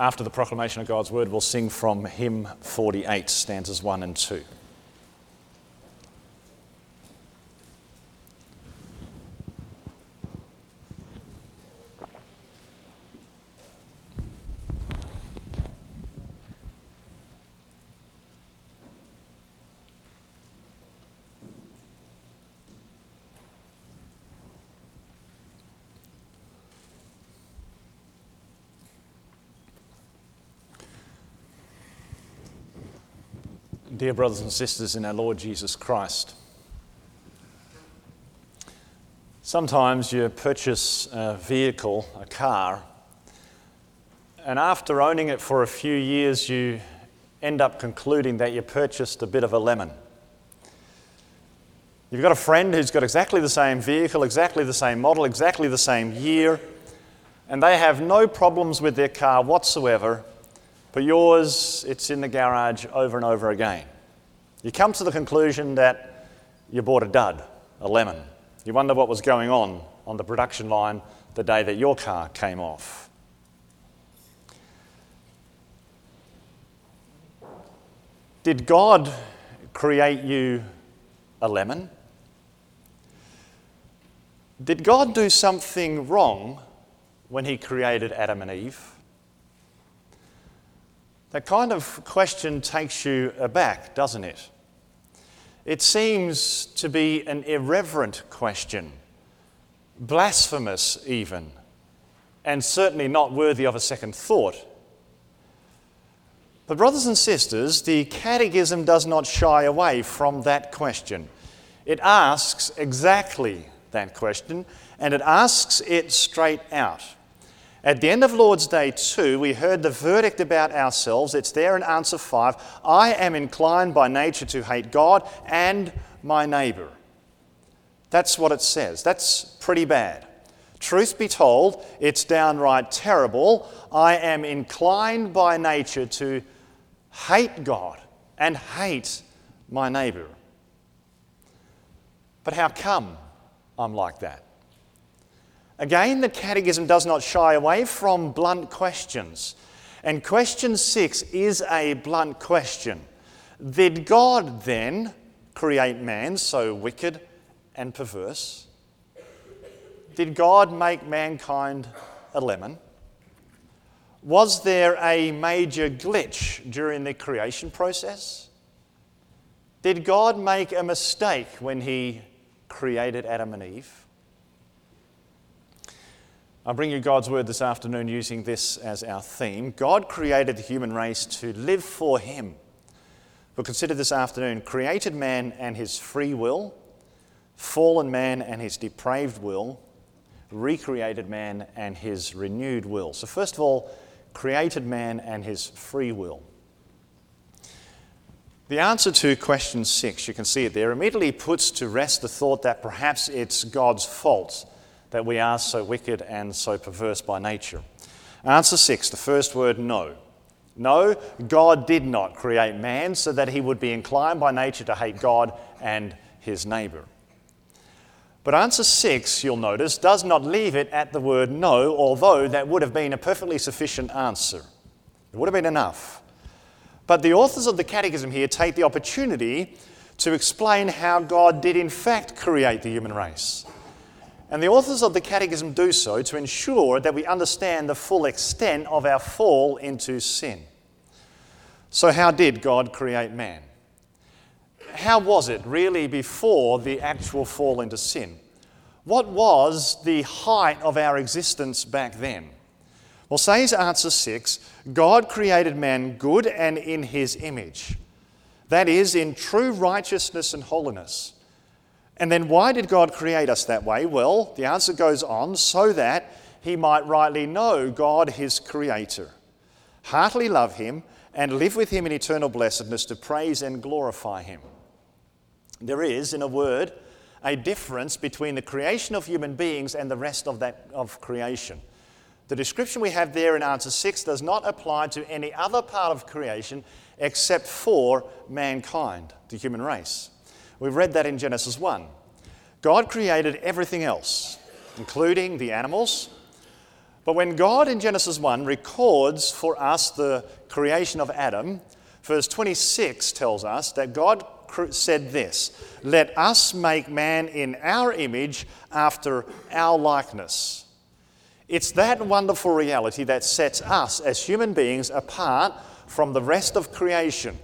after the proclamation of God's word, we'll sing from hymn 48, stanzas 1 and 2. Dear brothers and sisters in our Lord Jesus Christ, sometimes you purchase a vehicle, a car, and after owning it for a few years, you end up concluding that you purchased a bit of a lemon. You've got a friend who's got exactly the same vehicle, exactly the same model, exactly the same year, and they have no problems with their car whatsoever, but yours, it's in the garage over and over again. You come to the conclusion that you bought a dud, a lemon. You wonder what was going on on the production line the day that your car came off. Did God create you a lemon? Did God do something wrong when He created Adam and Eve? That kind of question takes you aback, doesn't it? It seems to be an irreverent question, blasphemous even, and certainly not worthy of a second thought. But, brothers and sisters, the Catechism does not shy away from that question. It asks exactly that question, and it asks it straight out. At the end of Lord's Day 2, we heard the verdict about ourselves. It's there in answer 5. I am inclined by nature to hate God and my neighbour. That's what it says. That's pretty bad. Truth be told, it's downright terrible. I am inclined by nature to hate God and hate my neighbour. But how come I'm like that? Again, the Catechism does not shy away from blunt questions. And question six is a blunt question. Did God then create man so wicked and perverse? Did God make mankind a lemon? Was there a major glitch during the creation process? Did God make a mistake when He created Adam and Eve? I bring you God's word this afternoon using this as our theme. God created the human race to live for Him. We'll consider this afternoon created man and his free will, fallen man and his depraved will, recreated man and his renewed will. So, first of all, created man and his free will. The answer to question six, you can see it there, immediately puts to rest the thought that perhaps it's God's fault that we are so wicked and so perverse by nature? Answer six, the first word no. No, God did not create man so that he would be inclined by nature to hate God and his neighbour. But answer six, you'll notice, does not leave it at the word no, although that would have been a perfectly sufficient answer. It would have been enough. But the authors of the Catechism here take the opportunity to explain how God did, in fact, create the human race. And the authors of the Catechism do so to ensure that we understand the full extent of our fall into sin. So, how did God create man? How was it really before the actual fall into sin? What was the height of our existence back then? Well, says answer six God created man good and in his image. That is, in true righteousness and holiness. And then why did God create us that way? Well, the answer goes on so that he might rightly know God, his creator, heartily love him, and live with him in eternal blessedness to praise and glorify him. There is, in a word, a difference between the creation of human beings and the rest of, that, of creation. The description we have there in answer 6 does not apply to any other part of creation except for mankind, the human race. We've read that in Genesis 1. God created everything else, including the animals, But when God in Genesis 1 records for us the creation of Adam, verse 26 tells us that God said this Let us make man in our image after our likeness. It's that wonderful reality that sets us as human beings apart from the rest of creation.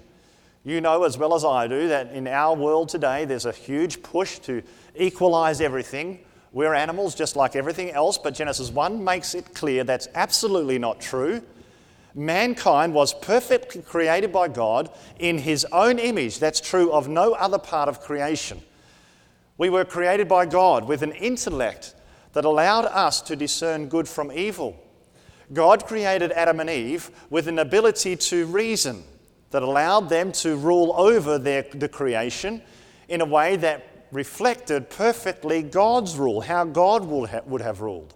You know as well as I do that in our world today there's a huge push to equalize everything. We're animals just like everything else, but Genesis 1 makes it clear that's absolutely not true. Mankind was perfectly created by God in his own image. That's true of no other part of creation. We were created by God with an intellect that allowed us to discern good from evil. God created Adam and Eve with an ability to reason that allowed them to rule over their, the creation in a way that reflected perfectly God's rule, how God would have ruled.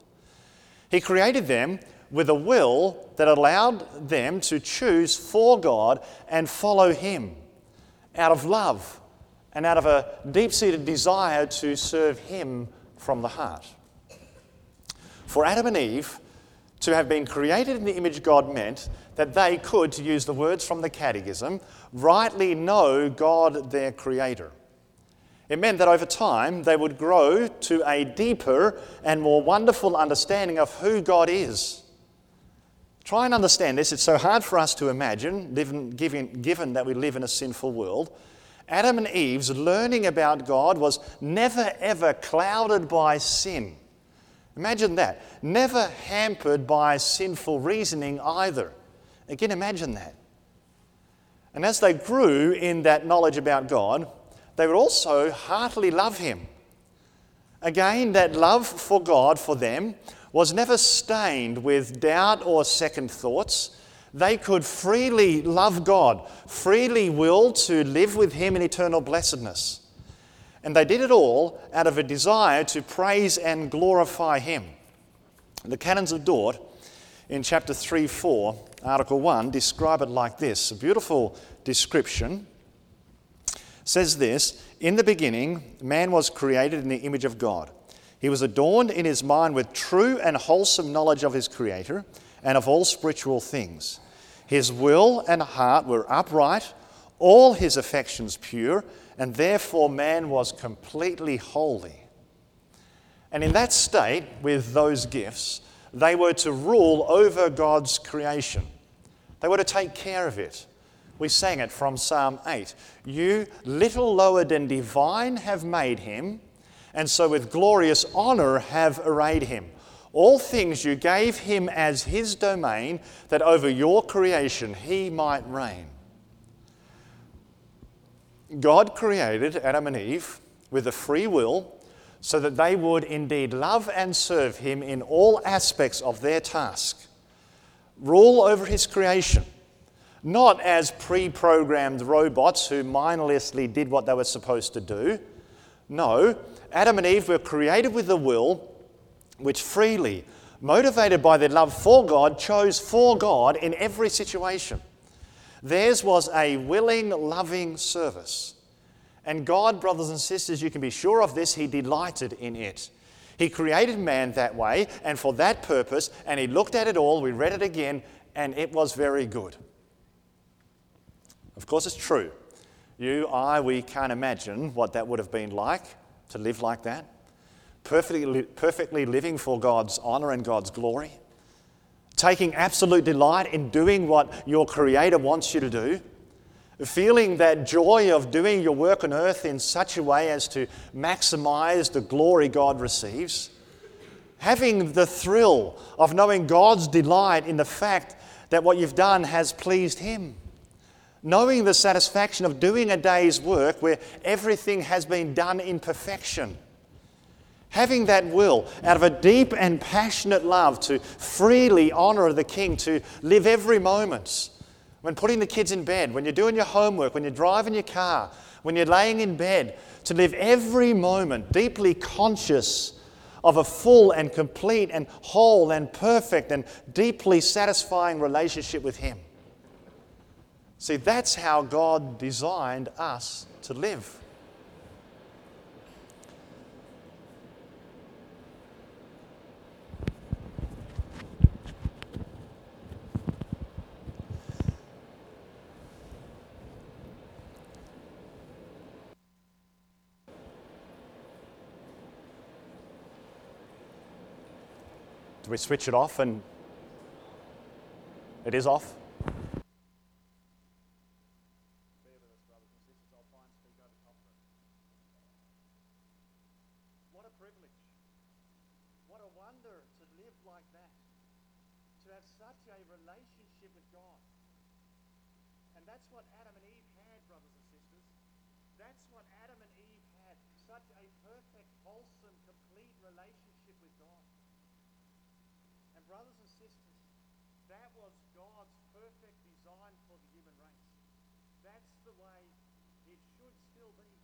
He created them with a will that allowed them to choose for God and follow Him out of love and out of a deep seated desire to serve Him from the heart. For Adam and Eve to have been created in the image God meant that they could, to use the words from the Catechism, rightly know God their Creator. It meant that over time they would grow to a deeper and more wonderful understanding of who God is Try and understand this. It's so hard for us to imagine, given, that we live in a sinful world. Adam and Eve's learning about God was never ever clouded by sin. Imagine that. Never hampered by sinful reasoning either. Again, imagine that. And as they grew in that knowledge about God, they would also heartily love Him. Again, that love for God for them was never stained with doubt or second thoughts. They could freely love God, freely will to live with Him in eternal blessedness. And they did it all out of a desire to praise and glorify Him. The Canons of Dort in chapter 3 4, article 1, describe it like this a beautiful description. says this In the beginning, man was created in the image of God. He was adorned in his mind with true and wholesome knowledge of his Creator and of all spiritual things. His will and heart were upright, all his affections pure, and therefore man was completely holy. And in that state, with those gifts, they were to rule over God's creation. They were to take care of it. We sang it from Psalm 8. You, little lower than divine, have made him and so with glorious honor have arrayed him. All things you gave him as his domain, that over your creation he might reign. God created Adam and Eve with a free will so that they would indeed love and serve him in all aspects of their task. Rule over his creation, not as pre programmed robots who mindlessly did what they were supposed to do. No, Adam and Eve were created with a will which freely, motivated by their love for God, chose for God in every situation. Theirs was a willing, loving service. And God, brothers and sisters, you can be sure of this, He delighted in it. He created man that way and for that purpose, and He looked at it all, we read it again, and it was very good. Of course, it's true. You, I, we can't imagine what that would have been like to live like that? Perfectly, perfectly living for God's honor and God's glory? Taking absolute delight in doing what your Creator wants you to do? Feeling that joy of doing your work on earth in such a way as to maximize the glory God receives? Having the thrill of knowing God's delight in the fact that what you've done has pleased Him? knowing the satisfaction of doing a day's work where everything has been done in perfection. Having that will, out of a deep and passionate love to freely honour the King, to live every moment. When putting the kids in bed, when you're doing your homework, when you're driving your car, when you're laying in bed, to live every moment deeply conscious of a full and complete and whole and perfect and deeply satisfying relationship with Him. See, that's how God designed us to live. We switch it off and it is off? What a privilege. What a wonder to live like that. To have such a relationship with God. And that's what Adam and Eve had, brothers and sisters. That's what Adam and Eve had. Such a perfect, wholesome, complete relationship with God. And brothers and sisters, that was God's perfect design for the human race. That's the way it should still be.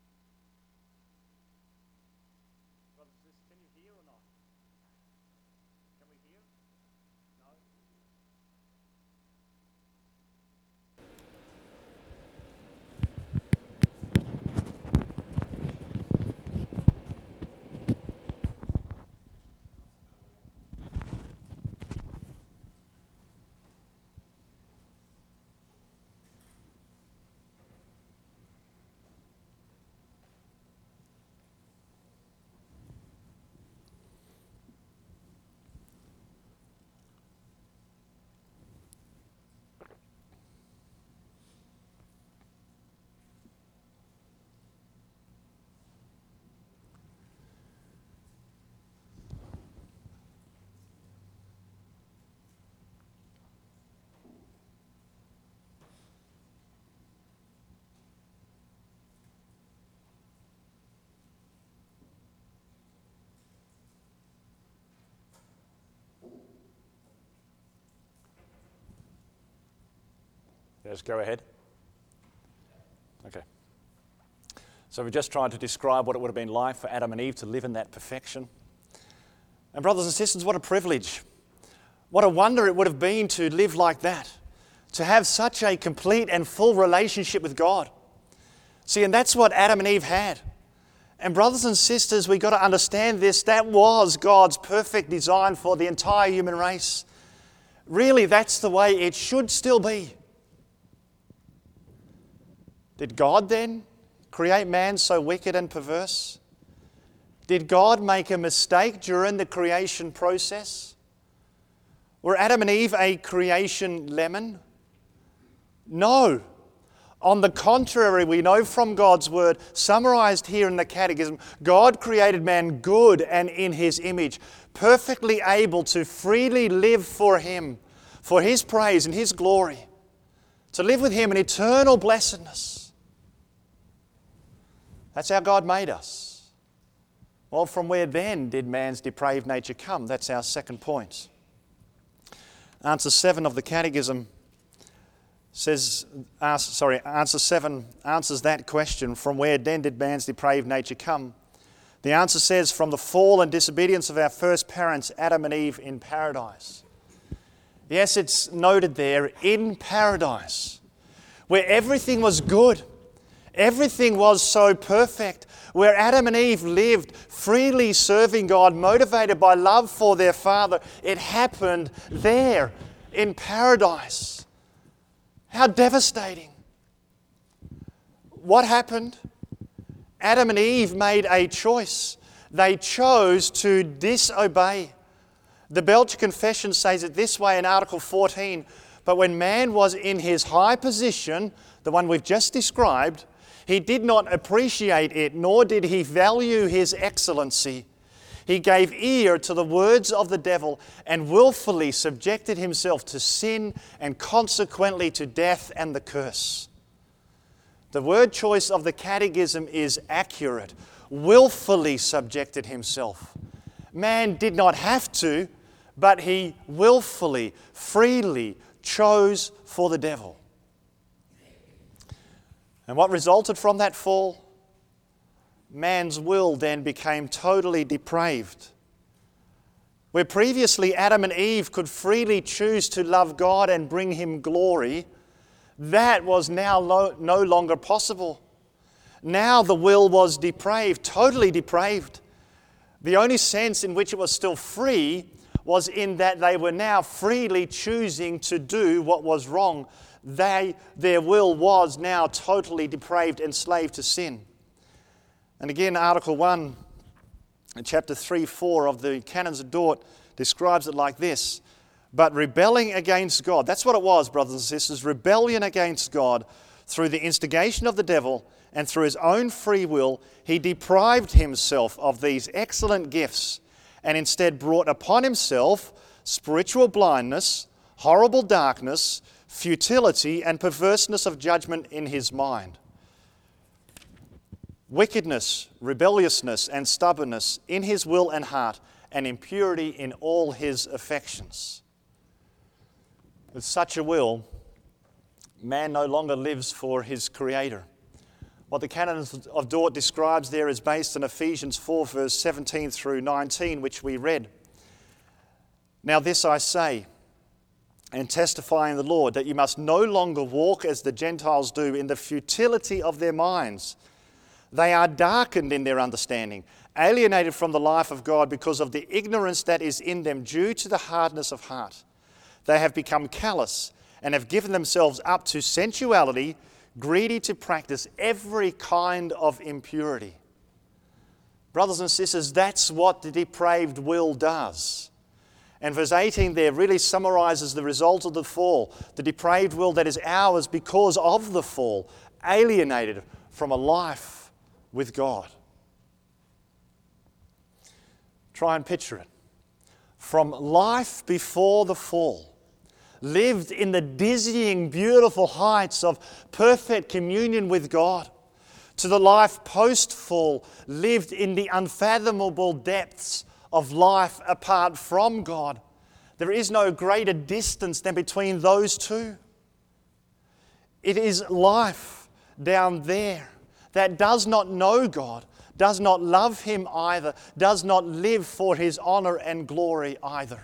Just go ahead. Okay. So we're just tried to describe what it would have been like for Adam and Eve to live in that perfection. And, brothers and sisters, what a privilege. What a wonder it would have been to live like that, to have such a complete and full relationship with God. See, and that's what Adam and Eve had. And, brothers and sisters, we've got to understand this. That was God's perfect design for the entire human race. Really, that's the way it should still be. Did God then create man so wicked and perverse? Did God make a mistake during the creation process? Were Adam and Eve a creation lemon? No. On the contrary, we know from God's word, summarized here in the Catechism, God created man good and in his image, perfectly able to freely live for him, for his praise and his glory, to live with him in eternal blessedness. That's how God made us. Well, from where then did man's depraved nature come? That's our second point. Answer 7 of the Catechism says, ask, sorry, answer 7 answers that question from where then did man's depraved nature come? The answer says, from the fall and disobedience of our first parents, Adam and Eve, in paradise. Yes, it's noted there, in paradise, where everything was good Everything was so perfect. Where Adam and Eve lived freely serving God, motivated by love for their Father, it happened there in paradise. How devastating. What happened? Adam and Eve made a choice. They chose to disobey. The Belgian Confession says it this way in Article 14 But when man was in his high position, the one we've just described, he did not appreciate it, nor did he value his excellency. He gave ear to the words of the devil and willfully subjected himself to sin and consequently to death and the curse. The word choice of the catechism is accurate. Willfully subjected himself. Man did not have to, but he willfully, freely chose for the devil. And what resulted from that fall? Man's will then became totally depraved. Where previously Adam and Eve could freely choose to love God and bring Him glory, that was now lo- no longer possible. Now the will was depraved, totally depraved. The only sense in which it was still free was in that they were now freely choosing to do what was wrong they, their will was now totally depraved, enslaved to sin. And again, Article 1, in chapter 3 4 of the Canons of Dort describes it like this But rebelling against God, that's what it was, brothers and sisters, rebellion against God through the instigation of the devil and through his own free will, he deprived himself of these excellent gifts and instead brought upon himself spiritual blindness, horrible darkness, futility, and perverseness of judgment in his mind. Wickedness, rebelliousness, and stubbornness in his will and heart, and impurity in all his affections. With such a will, man no longer lives for his Creator. What the Canon of Dort describes there is based on Ephesians 4, verse 17 through 19, which we read. Now, this I say, and testify in the Lord, that you must no longer walk as the Gentiles do in the futility of their minds. They are darkened in their understanding, alienated from the life of God because of the ignorance that is in them due to the hardness of heart. They have become callous and have given themselves up to sensuality, greedy to practice every kind of impurity. Brothers and sisters, that's what the depraved will does. And verse 18 there really summarizes the result of the fall. The depraved will that is ours because of the fall, alienated from a life with God. Try and picture it. From life before the fall, lived in the dizzying, beautiful heights of perfect communion with God, to the life post fall, lived in the unfathomable depths of life apart from God. There is no greater distance than between those two. It is life down there that does not know God, does not love Him either, does not live for His honor and glory either.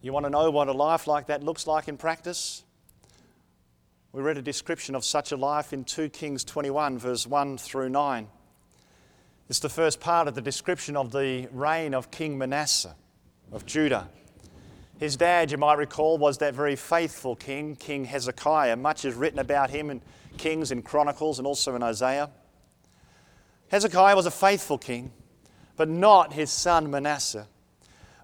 You want to know what a life like that looks like in practice? We read a description of such a life in 2 Kings 21, verse 1 through 9. It's the first part of the description of the reign of King Manasseh of Judah. His dad, you might recall, was that very faithful king, King Hezekiah. Much is written about him in Kings and Chronicles and also in Isaiah. Hezekiah was a faithful king, but not his son Manasseh.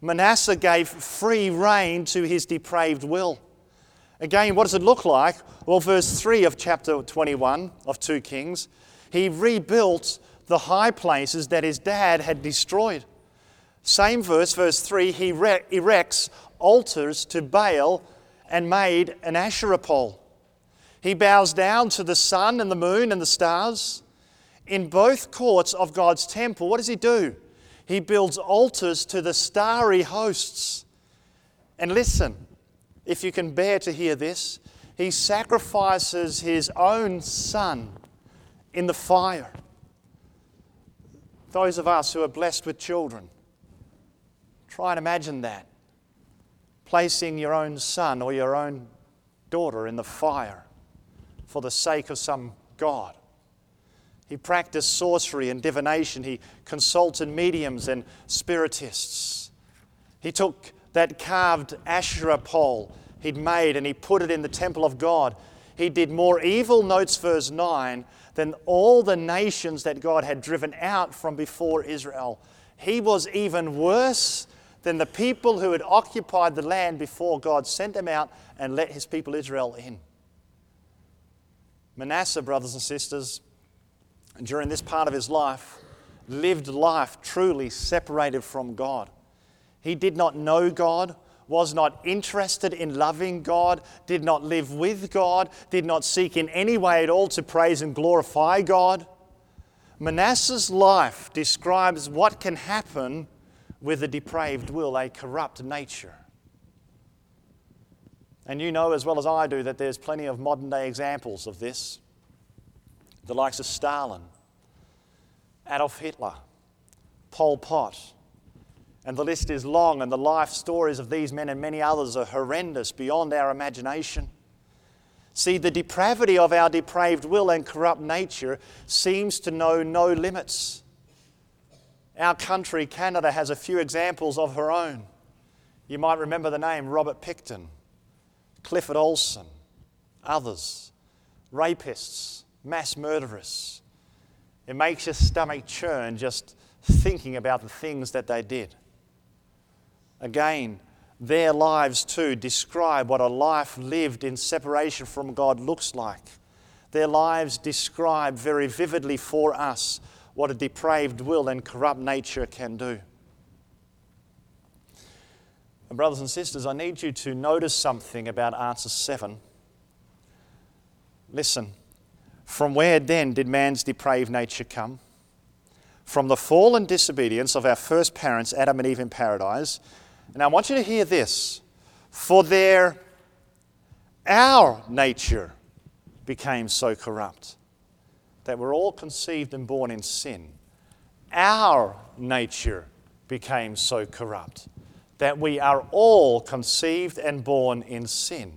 Manasseh gave free rein to his depraved will. Again, what does it look like? Well, verse 3 of chapter 21 of 2 Kings, he rebuilt the high places that his dad had destroyed. Same verse, verse 3, he erects altars to Baal and made an Asherah pole. He bows down to the sun and the moon and the stars. In both courts of God's temple, what does he do? he builds altars to the starry hosts. And listen, if you can bear to hear this, he sacrifices his own son in the fire. Those of us who are blessed with children, try and imagine that. Placing your own son or your own daughter in the fire for the sake of some God. He practiced sorcery and divination. He consulted mediums and spiritists. He took that carved Asherah pole he'd made and he put it in the temple of God. He did more evil, notes verse 9, than all the nations that God had driven out from before Israel. He was even worse than the people who had occupied the land before God sent them out and let his people Israel in. Manasseh, brothers and sisters, during this part of his life, lived life truly separated from God. He did not know God, was not interested in loving God, did not live with God, did not seek in any way at all to praise and glorify God. Manasseh's life describes what can happen with a depraved will, a corrupt nature. And you know as well as I do that there's plenty of modern day examples of this the likes of Stalin, Adolf Hitler, Pol Pot. And the list is long, and the life stories of these men and many others are horrendous beyond our imagination. See, the depravity of our depraved will and corrupt nature seems to know no limits. Our country, Canada, has a few examples of her own. You might remember the name Robert Pickton, Clifford Olson, others, rapists, mass murderers. It makes your stomach churn just thinking about the things that they did. Again, their lives too describe what a life lived in separation from God looks like. Their lives describe very vividly for us what a depraved will and corrupt nature can do. And brothers and sisters, I need you to notice something about answer 7. Listen, from where then did man's depraved nature come? From the fall and disobedience of our first parents, Adam and Eve in paradise. And I want you to hear this. For their, our nature became so corrupt that we're all conceived and born in sin. Our nature became so corrupt that we are all conceived and born in sin.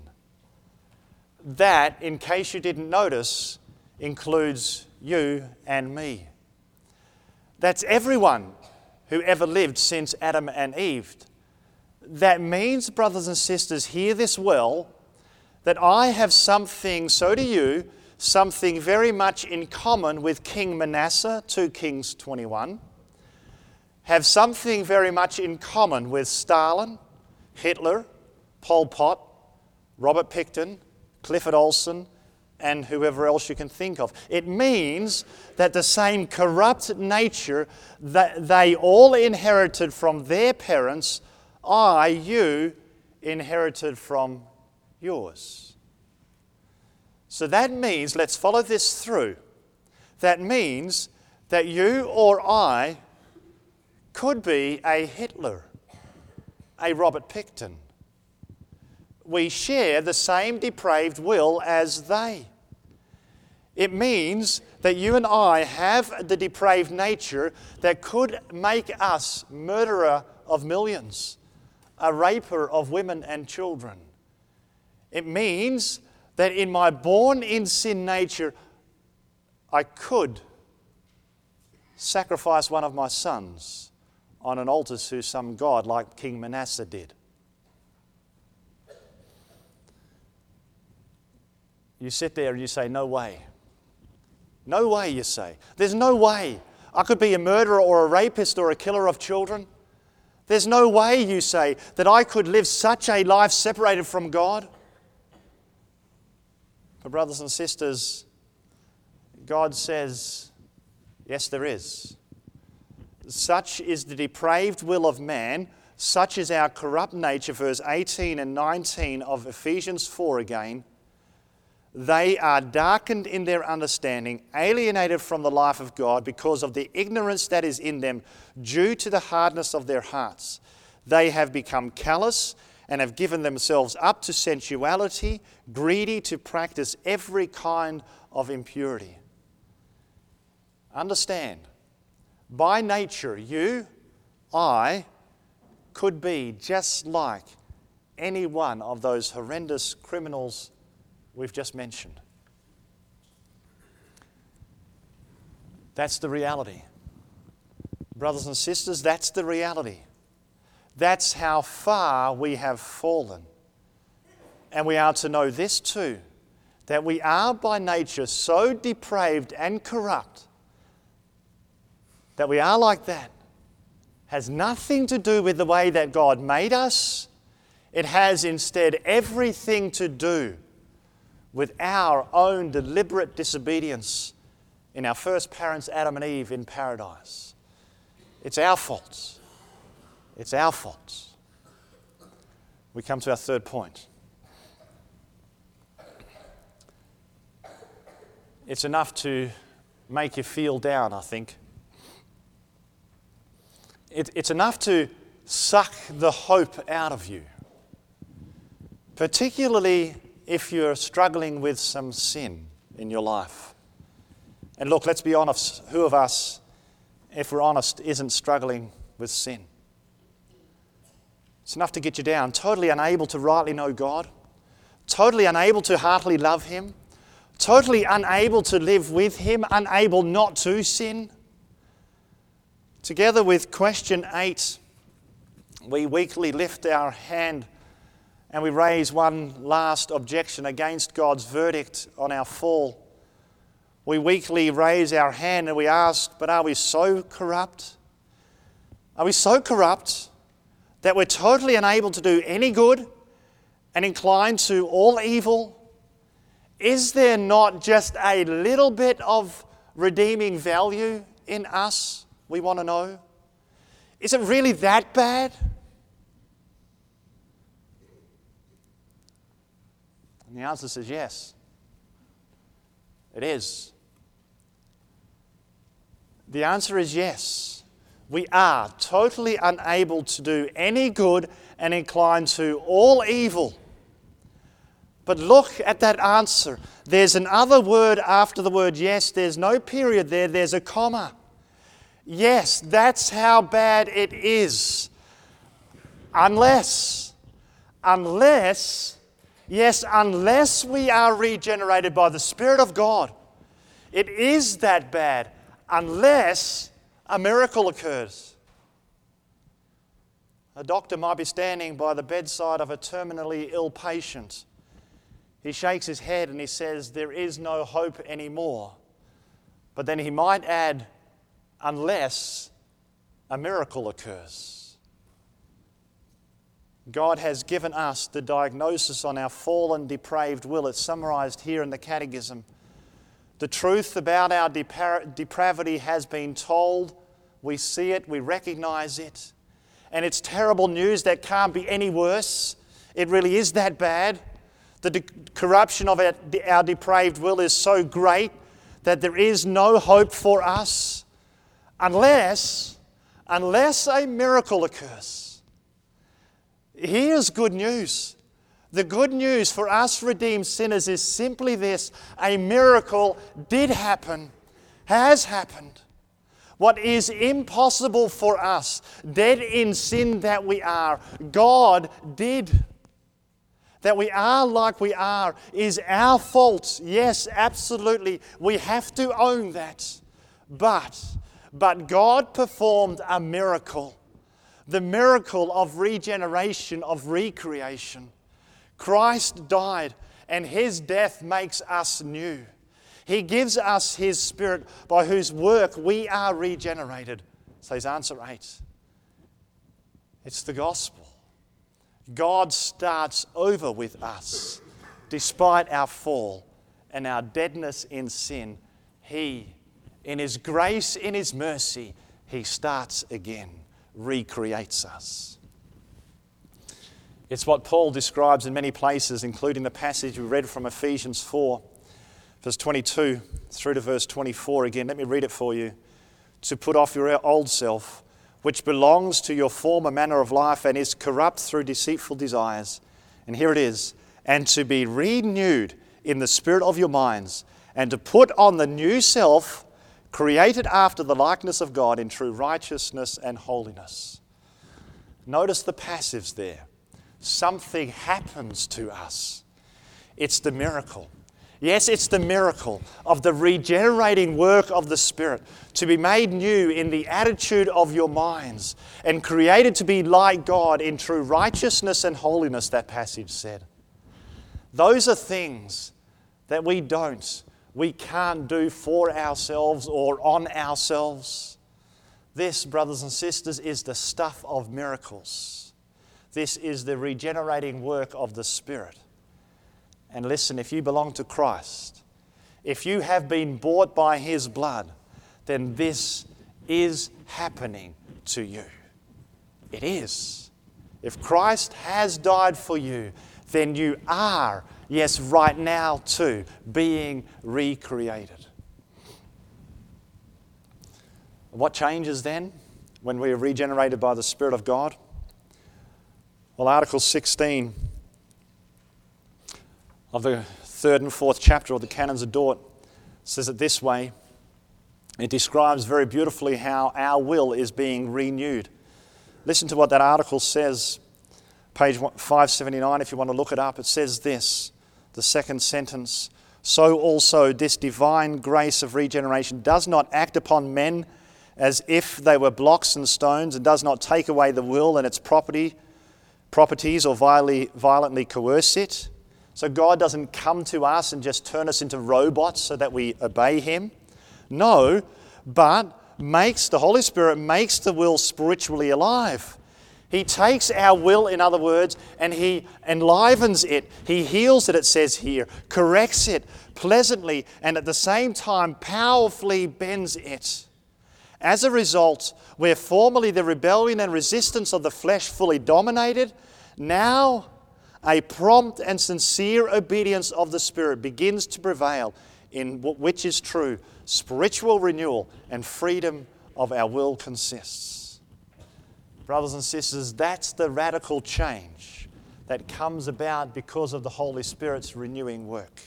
That, in case you didn't notice, includes you and me. That's everyone who ever lived since Adam and Eve. That means, brothers and sisters, hear this well, that I have something, so do you, something very much in common with King Manasseh, 2 Kings 21, have something very much in common with Stalin, Hitler, Pol Pot, Robert Pickton, Clifford Olson, and whoever else you can think of. It means that the same corrupt nature that they all inherited from their parents, I, you, inherited from yours. So that means, let's follow this through. That means that you or I could be a Hitler, a Robert Pickton, we share the same depraved will as they. It means that you and I have the depraved nature that could make us murderer of millions, a raper of women and children. It means that in my born in sin nature, I could sacrifice one of my sons on an altar to some god like King Manasseh did. You sit there and you say, No way. No way, you say. There's no way. I could be a murderer or a rapist or a killer of children. There's no way, you say, that I could live such a life separated from God. But, brothers and sisters, God says, Yes, there is. Such is the depraved will of man, such is our corrupt nature, verse 18 and 19 of Ephesians 4 again. They are darkened in their understanding, alienated from the life of God because of the ignorance that is in them due to the hardness of their hearts. They have become callous and have given themselves up to sensuality, greedy to practice every kind of impurity. Understand, by nature, you, I, could be just like any one of those horrendous criminals we've just mentioned. That's the reality. Brothers and sisters, that's the reality. That's how far we have fallen. And we are to know this too that we are by nature so depraved and corrupt that we are like that has nothing to do with the way that God made us. It has instead everything to do with our own deliberate disobedience in our first parents, Adam and Eve, in paradise. It's our fault. It's our fault. We come to our third point. It's enough to make you feel down, I think. It, it's enough to suck the hope out of you, particularly if you're struggling with some sin in your life. And look, let's be honest who of us, if we're honest, isn't struggling with sin? It's enough to get you down, totally unable to rightly know God, totally unable to heartily love Him, totally unable to live with Him, unable not to sin. Together with question eight, we weekly lift our hand and we raise one last objection against God's verdict on our fall. We weakly raise our hand and we ask, But are we so corrupt? Are we so corrupt that we're totally unable to do any good and inclined to all evil? Is there not just a little bit of redeeming value in us? We want to know. Is it really that bad? And the answer says yes. It is. The answer is yes. We are totally unable to do any good and inclined to all evil. But look at that answer. There's another word after the word yes. There's no period there, there's a comma. Yes, that's how bad it is. Unless, unless, yes, unless we are regenerated by the Spirit of God, it is that bad unless a miracle occurs. A doctor might be standing by the bedside of a terminally ill patient. He shakes his head and he says, There is no hope anymore. But then he might add, Unless a miracle occurs. God has given us the diagnosis on our fallen, depraved will. It's summarized here in the Catechism. The truth about our depravity has been told. We see it, we recognize it. And it's terrible news that can't be any worse. It really is that bad. The de- corruption of our, our depraved will is so great that there is no hope for us unless, unless a miracle occurs. Here's good news. The good news for us redeemed sinners is simply this a miracle did happen, has happened. What is impossible for us, dead in sin that we are, God did. That we are like we are is our fault. Yes, absolutely. We have to own that. But, but God performed a miracle the miracle of regeneration, of recreation. Christ died, and his death makes us new. He gives us his spirit by whose work we are regenerated. Says answer 8. It's the gospel. God starts over with us. Despite our fall and our deadness in sin, He, in His grace, in His mercy, He starts again, recreates us. It's what Paul describes in many places, including the passage we read from Ephesians 4, verse 22 through to verse 24 again. Let me read it for you. To put off your old self, which belongs to your former manner of life and is corrupt through deceitful desires. And here it is and to be renewed in the spirit of your minds, and to put on the new self, created after the likeness of God in true righteousness and holiness. Notice the passives there something happens to us. It's the miracle. Yes, it's the miracle of the regenerating work of the Spirit to be made new in the attitude of your minds and created to be like God in true righteousness and holiness, that passage said. Those are things that we don't, we can't do for ourselves or on ourselves. This, brothers and sisters, is the stuff of miracles. This is the regenerating work of the Spirit. And listen, if you belong to Christ, if you have been bought by His blood, then this is happening to you. It is. If Christ has died for you, then you are, yes, right now too, being recreated. What changes then when we are regenerated by the Spirit of God? Well, Article 16 of the third and fourth chapter of the Canons of Dort says it this way. It describes very beautifully how our will is being renewed. Listen to what that article says, page 579, if you want to look it up. It says this the second sentence So also, this divine grace of regeneration does not act upon men as if they were blocks and stones, and does not take away the will and its property properties or violently coerce it. So God doesn't come to us and just turn us into robots so that we obey Him. No, but makes, the Holy Spirit makes the will spiritually alive. He takes our will, in other words, and He enlivens it. He heals it, it says here, corrects it pleasantly, and at the same time powerfully bends it. As a result, where formerly the rebellion and resistance of the flesh fully dominated, now a prompt and sincere obedience of the Spirit begins to prevail in which is true spiritual renewal and freedom of our will consists. Brothers and sisters, that's the radical change that comes about because of the Holy Spirit's renewing work.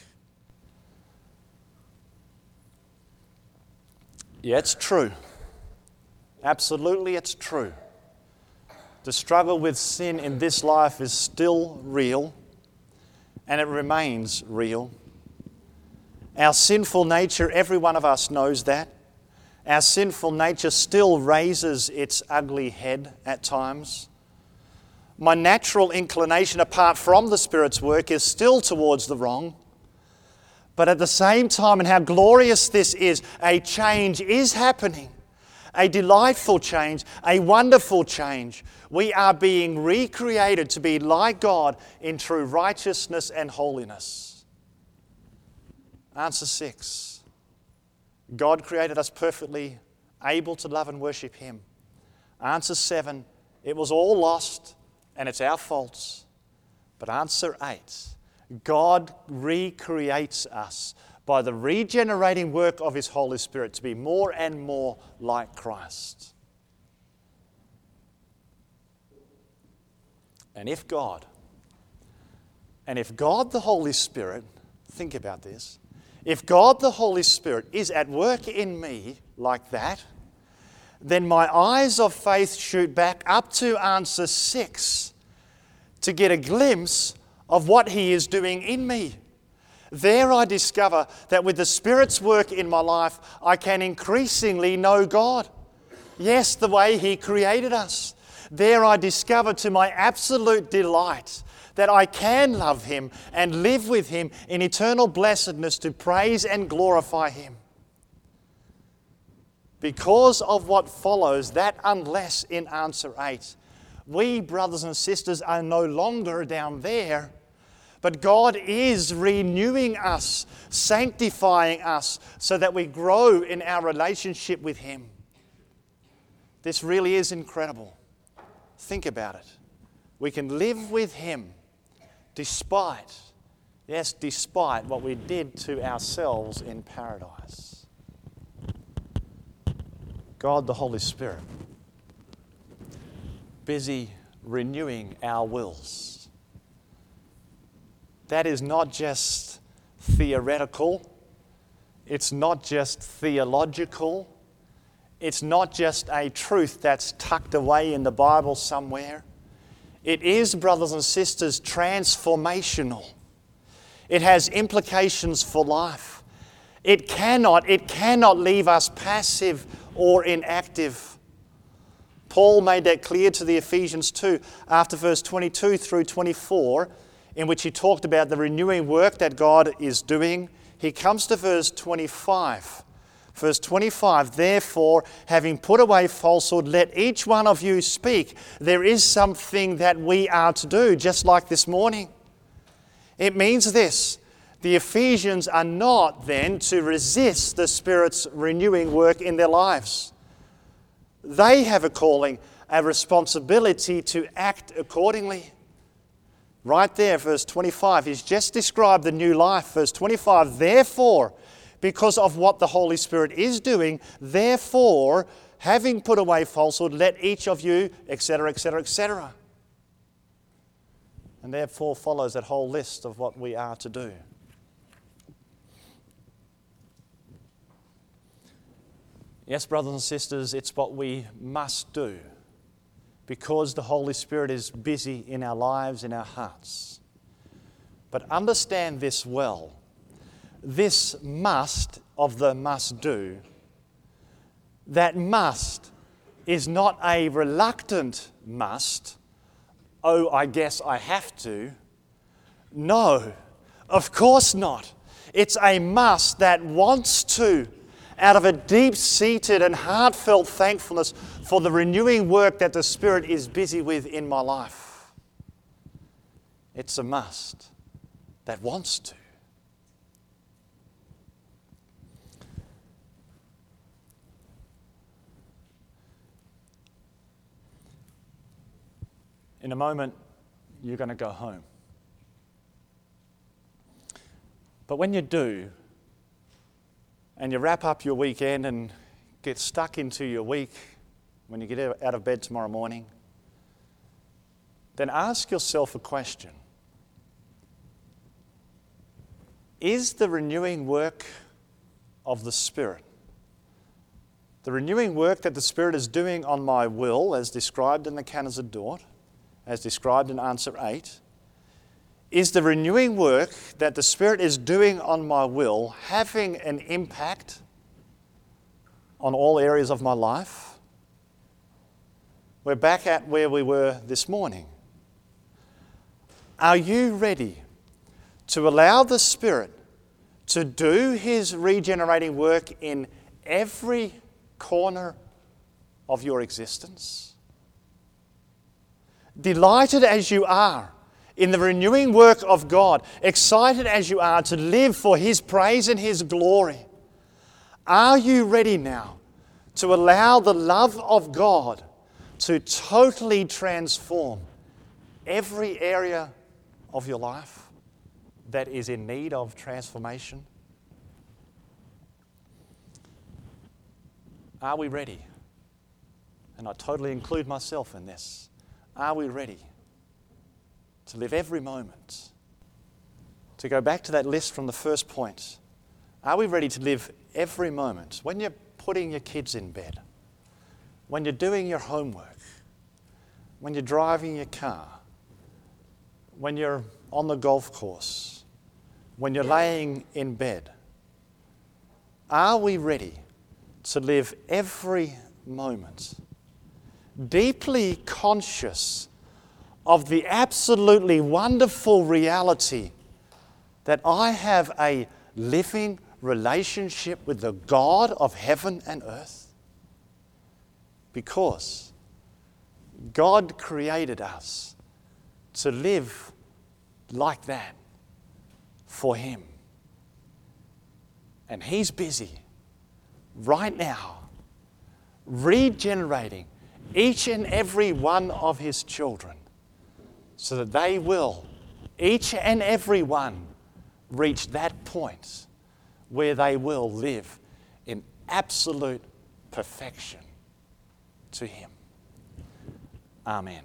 Yeah, it's true. Absolutely, it's true. The struggle with sin in this life is still real, and it remains real. Our sinful nature, every one of us knows that. Our sinful nature still raises its ugly head at times. My natural inclination, apart from the Spirit's work, is still towards the wrong. But at the same time, and how glorious this is, a change is happening. A delightful change, a wonderful change. We are being recreated to be like God in true righteousness and holiness. Answer six God created us perfectly able to love and worship Him. Answer seven it was all lost and it's our faults. But answer eight God recreates us by the regenerating work of His Holy Spirit to be more and more like Christ. And if God, and if God the Holy Spirit, think about this, if God the Holy Spirit is at work in me like that, then my eyes of faith shoot back up to answer six to get a glimpse of what He is doing in me. There I discover that with the Spirit's work in my life, I can increasingly know God. Yes, the way He created us. There I discover to my absolute delight that I can love Him and live with Him in eternal blessedness to praise and glorify Him. Because of what follows, that unless in answer 8, we, brothers and sisters, are no longer down there but God is renewing us, sanctifying us, so that we grow in our relationship with Him. This really is incredible. Think about it. We can live with Him despite, yes, despite what we did to ourselves in paradise. God, the Holy Spirit, busy renewing our wills that is not just theoretical, it's not just theological, it's not just a truth that's tucked away in the Bible somewhere. It is, brothers and sisters, transformational. It has implications for life. It cannot, it cannot leave us passive or inactive. Paul made that clear to the Ephesians 2 after verse 22 through 24 in which he talked about the renewing work that God is doing, he comes to verse 25. Verse 25, therefore, having put away falsehood, let each one of you speak. There is something that we are to do, just like this morning. It means this the Ephesians are not then to resist the Spirit's renewing work in their lives. They have a calling, a responsibility to act accordingly. Right there, verse 25, he's just described the new life. Verse 25, therefore, because of what the Holy Spirit is doing, therefore, having put away falsehood, let each of you, etc., etc., etc. And therefore follows that whole list of what we are to do. Yes, brothers and sisters, it's what we must do because the Holy Spirit is busy in our lives, in our hearts. But understand this well. This must of the must do, that must is not a reluctant must. Oh, I guess I have to. No, of course not. It's a must that wants to out of a deep seated and heartfelt thankfulness for the renewing work that the Spirit is busy with in my life. It's a must that wants to. In a moment, you're going to go home. But when you do, and you wrap up your weekend and get stuck into your week when you get out of bed tomorrow morning, then ask yourself a question Is the renewing work of the Spirit, the renewing work that the Spirit is doing on my will, as described in the Canons of Dort, as described in answer 8, is the renewing work that the Spirit is doing on my will having an impact on all areas of my life? We're back at where we were this morning. Are you ready to allow the Spirit to do His regenerating work in every corner of your existence? Delighted as you are in the renewing work of God, excited as you are to live for His praise and His glory, are you ready now to allow the love of God to totally transform every area of your life that is in need of transformation? Are we ready? And I totally include myself in this. Are we ready? to live every moment. To go back to that list from the first point, are we ready to live every moment? When you're putting your kids in bed, when you're doing your homework, when you're driving your car, when you're on the golf course, when you're laying in bed, are we ready to live every moment deeply conscious of the absolutely wonderful reality that I have a living relationship with the God of heaven and earth? Because God created us to live like that for Him. And He's busy right now regenerating each and every one of His children so that they will, each and every one, reach that point where they will live in absolute perfection to Him. Amen.